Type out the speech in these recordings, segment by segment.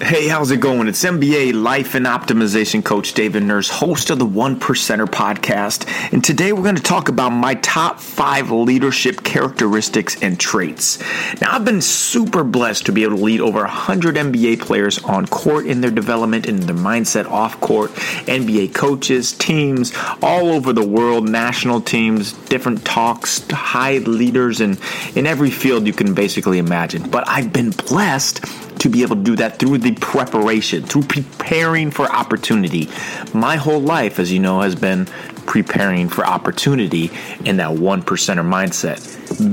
Hey, how's it going? It's NBA Life and Optimization Coach David Nurse, host of the One Percenter podcast. And today we're going to talk about my top five leadership characteristics and traits. Now, I've been super blessed to be able to lead over 100 NBA players on court in their development and their mindset off court, NBA coaches, teams all over the world, national teams, different talks, high leaders, and in every field you can basically imagine. But I've been blessed to be able to do that through the preparation, through preparing for opportunity. My whole life, as you know, has been preparing for opportunity in that one percenter mindset.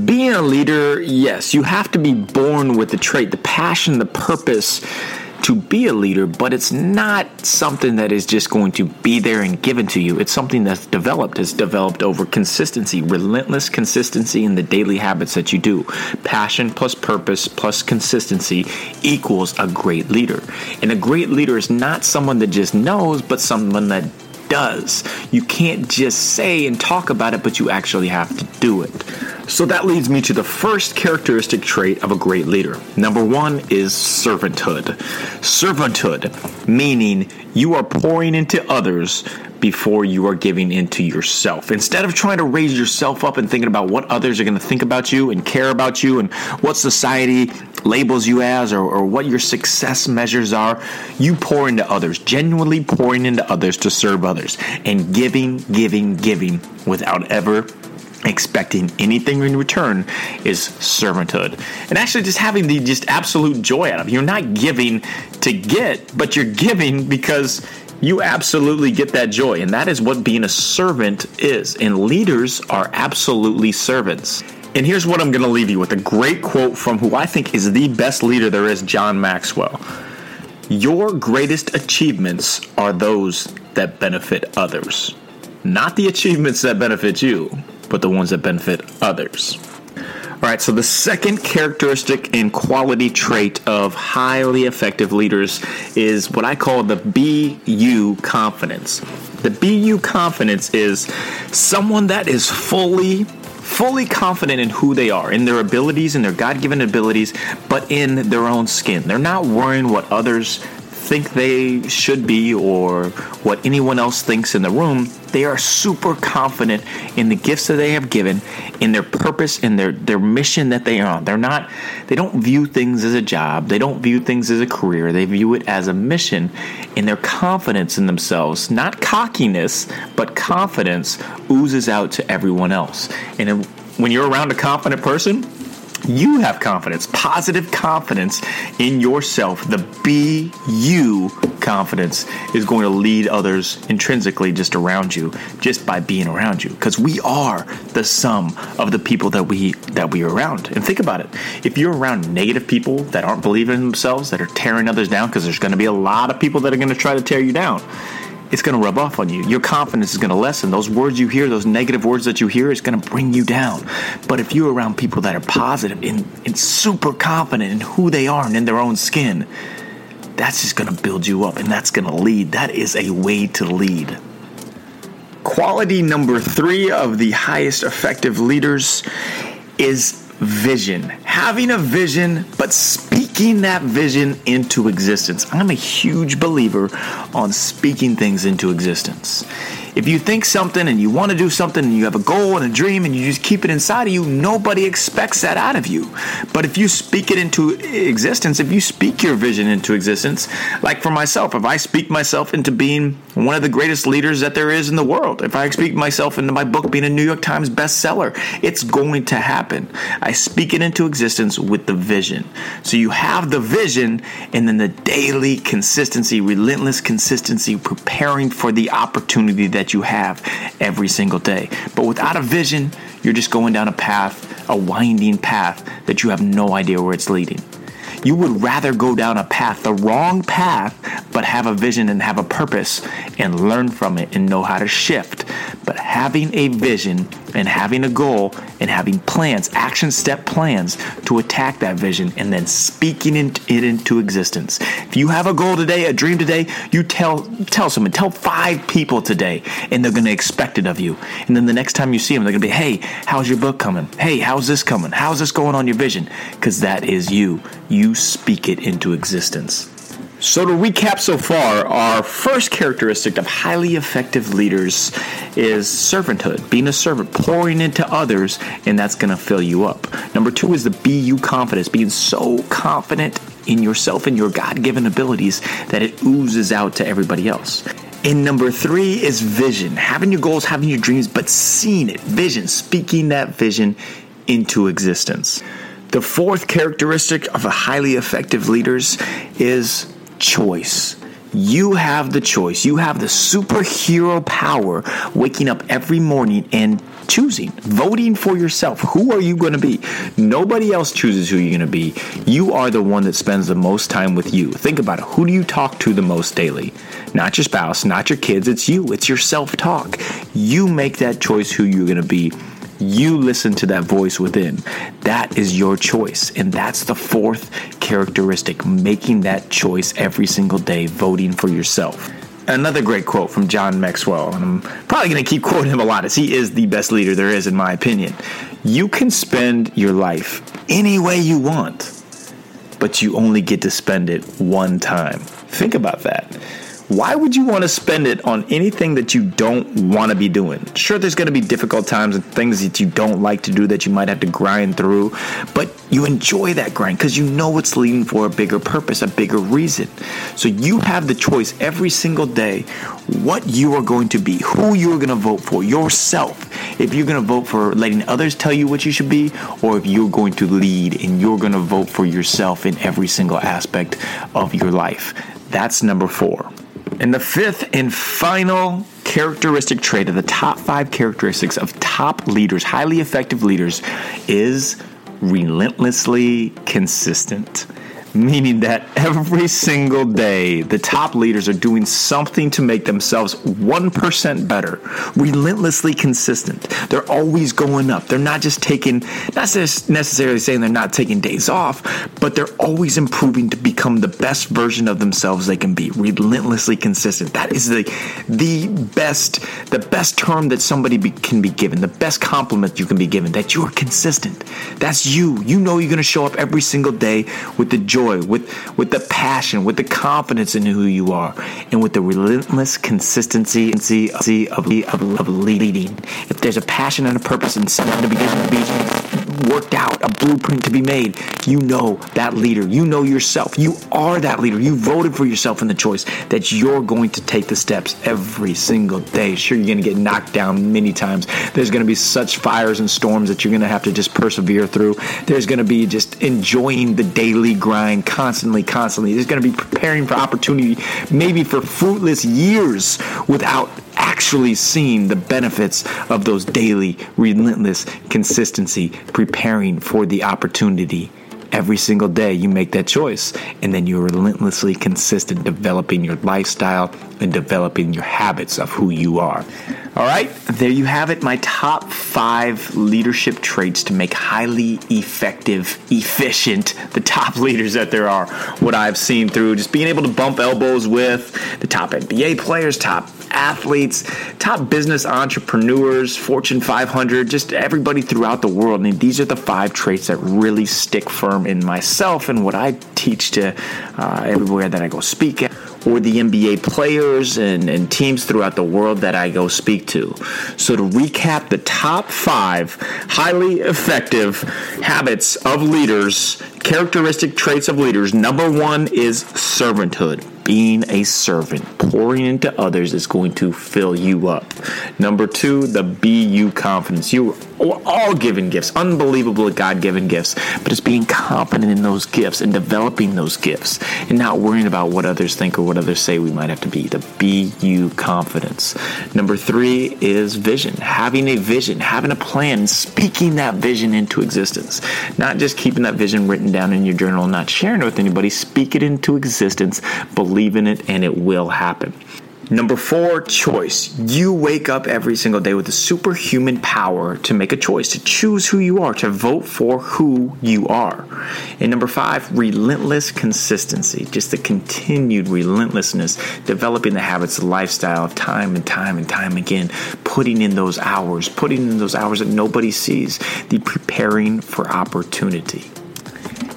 Being a leader, yes, you have to be born with the trait, the passion, the purpose to be a leader, but it's not something that is just going to be there and given to you. It's something that's developed. It's developed over consistency, relentless consistency in the daily habits that you do. Passion plus purpose plus consistency equals a great leader. And a great leader is not someone that just knows, but someone that does. You can't just say and talk about it, but you actually have to do it. So that leads me to the first characteristic trait of a great leader. Number one is servanthood. Servanthood, meaning you are pouring into others before you are giving into yourself. Instead of trying to raise yourself up and thinking about what others are going to think about you and care about you and what society labels you as or, or what your success measures are, you pour into others, genuinely pouring into others to serve others and giving, giving, giving without ever expecting anything in return is servanthood. And actually just having the just absolute joy out of it. You're not giving to get but you're giving because you absolutely get that joy. And that is what being a servant is. And leaders are absolutely servants. And here's what i'm going to leave you with a great quote from who i think is the best leader there is john maxwell. Your greatest achievements are those that benefit others not the achievements that benefit you but the ones that benefit others. All right, so the second characteristic and quality trait of highly effective leaders is what I call the BU confidence. The BU confidence is someone that is fully fully confident in who they are, in their abilities, in their God given abilities, but in their own skin. They're not worrying what others think they should be or what anyone else thinks in the room. They are super confident in the gifts that they have given, in their purpose, in their, their mission that they are on. They're not, they don't view things as a job, they don't view things as a career, they view it as a mission and their confidence in themselves. Not cockiness, but confidence oozes out to everyone else. And when you're around a confident person, you have confidence, positive confidence in yourself. The be you confidence is going to lead others intrinsically just around you, just by being around you. Because we are the sum of the people that we that we are around. And think about it. If you're around negative people that aren't believing in themselves, that are tearing others down, because there's going to be a lot of people that are going to try to tear you down it's going to rub off on you. Your confidence is going to lessen. Those words you hear, those negative words that you hear, is going to bring you down. But if you're around people that are positive and, and super confident in who they are and in their own skin, that's just going to build you up and that's going to lead. That is a way to lead. Quality number three of the highest effective leaders is vision. Having a vision, but speaking that vision into existence. I'm a huge believer on speaking things into existence. If you think something and you want to do something and you have a goal and a dream and you just keep it inside of you, nobody expects that out of you. But if you speak it into existence, if you speak your vision into existence, like for myself, if I speak myself into being one of the greatest leaders that there is in the world, if I speak myself into my book being a New York Times bestseller, it's going to happen. I speak it into existence with the vision. So you have the vision and then the daily consistency, relentless consistency, preparing for the opportunity that you have every single day. But without a vision, you're just going down a path, a winding path that you have no idea where it's leading. You would rather go down a path, the wrong path, but have a vision and have a purpose and learn from it and know how to shift. But having a vision and having a goal and having plans, action step plans to attack that vision and then speaking it into existence. If you have a goal today, a dream today, you tell tell someone, tell five people today, and they're going to expect it of you. And then the next time you see them, they're going to be, "Hey, how's your book coming? Hey, how's this coming? How's this going on your vision?" Because that is you. You speak it into existence. So, to recap so far, our first characteristic of highly effective leaders is servanthood, being a servant, pouring into others, and that's going to fill you up. Number two is the you confidence, being so confident in yourself and your God given abilities that it oozes out to everybody else. And number three is vision, having your goals, having your dreams, but seeing it, vision, speaking that vision into existence. The fourth characteristic of a highly effective leaders is choice. You have the choice. You have the superhero power waking up every morning and choosing, voting for yourself. Who are you going to be? Nobody else chooses who you're going to be. You are the one that spends the most time with you. Think about it. Who do you talk to the most daily? Not your spouse, not your kids. It's you. It's your self talk. You make that choice who you're going to be you listen to that voice within. That is your choice. And that's the fourth characteristic making that choice every single day, voting for yourself. Another great quote from John Maxwell, and I'm probably going to keep quoting him a lot as he is the best leader there is, in my opinion. You can spend your life any way you want, but you only get to spend it one time. Think about that why would you want to spend it on anything that you don't want to be doing? Sure, there's going to be difficult times and things that you don't like to do that you might have to grind through, but you enjoy that grind because you know it's leading for a bigger purpose, a bigger reason. So you have the choice every single day what you are going to be, who you're going to vote for, yourself. If you're going to vote for letting others tell you what you should be, or if you're going to lead and you're going to vote for yourself in every single aspect of your life. That's number four. And the fifth and final characteristic trait of the top five characteristics of top leaders, highly effective leaders, is relentlessly consistent meaning that every single day the top leaders are doing something to make themselves 1% better, relentlessly consistent. They're always going up. They're not just taking, not necessarily saying they're not taking days off, but they're always improving to become the best version of themselves they can be, relentlessly consistent. That is the, the best, the best term that somebody be, can be given, the best compliment you can be given, that you're consistent. That's you. You know you're going to show up every single day with the joy joy, with, with the passion, with the confidence in who you are, and with the relentless consistency and see of, of, of leading. If there's a passion and a purpose in someone to be, to be worked out, a blueprint to be made, you know that leader. You know yourself. You are that leader. You voted for yourself in the choice that you're going to take the steps every single day. Sure, you're going to get knocked down many times. There's going to be such fires and storms that you're going to have to just persevere through. There's going to be just enjoying the daily grind constantly, constantly. There's going to be preparing for opportunity, maybe for fruitless years without actually seeing the benefits of those daily, relentless consistency, preparing for the opportunity. Every single day, you make that choice, and then you're relentlessly consistent developing your lifestyle and developing your habits of who you are. All right, there you have it. My top five leadership traits to make highly effective, efficient, the top leaders that there are. What I've seen through just being able to bump elbows with the top NBA players, top athletes, top business entrepreneurs, Fortune 500, just everybody throughout the world. And these are the five traits that really stick firm in myself and what I teach to uh, everywhere that I go speak at or the NBA players and, and teams throughout the world that I go speak to. So, to recap the top five highly effective habits of leaders, characteristic traits of leaders, number one is servanthood being a servant, pouring into others is going to fill you up. Number two, the you confidence. You are all given gifts, unbelievable God given gifts, but it's being confident in those gifts and developing those gifts and not worrying about what others think or what others say we might have to be. The be you confidence. Number three is vision, having a vision, having a plan, speaking that vision into existence. Not just keeping that vision written down in your journal, not sharing it with anybody, speak it into existence believe in it, and it will happen. Number four, choice. You wake up every single day with a superhuman power to make a choice, to choose who you are, to vote for who you are. And number five, relentless consistency. Just the continued relentlessness, developing the habits, the lifestyle, of time and time and time again, putting in those hours, putting in those hours that nobody sees, the preparing for opportunity.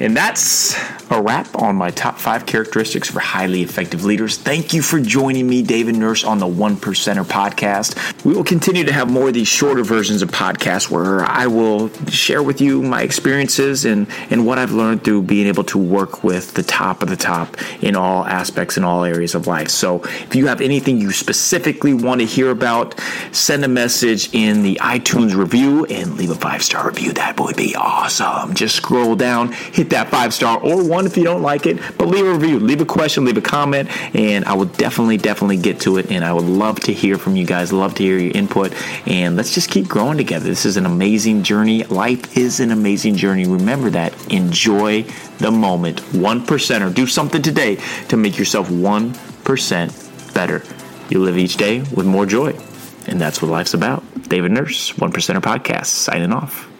And that's a wrap on my top five characteristics for highly effective leaders. Thank you for joining me, David Nurse, on the One Percenter podcast. We will continue to have more of these shorter versions of podcasts where I will share with you my experiences and, and what I've learned through being able to work with the top of the top in all aspects in all areas of life. So if you have anything you specifically want to hear about, send a message in the iTunes review and leave a five star review. That would be awesome. Just scroll down, hit that five star or one if you don't like it, but leave a review, leave a question, leave a comment, and I will definitely, definitely get to it. And I would love to hear from you guys, love to hear your input, and let's just keep growing together. This is an amazing journey. Life is an amazing journey. Remember that. Enjoy the moment. One percenter. Do something today to make yourself 1% better. You live each day with more joy. And that's what life's about. David Nurse, One Percenter Podcast, signing off.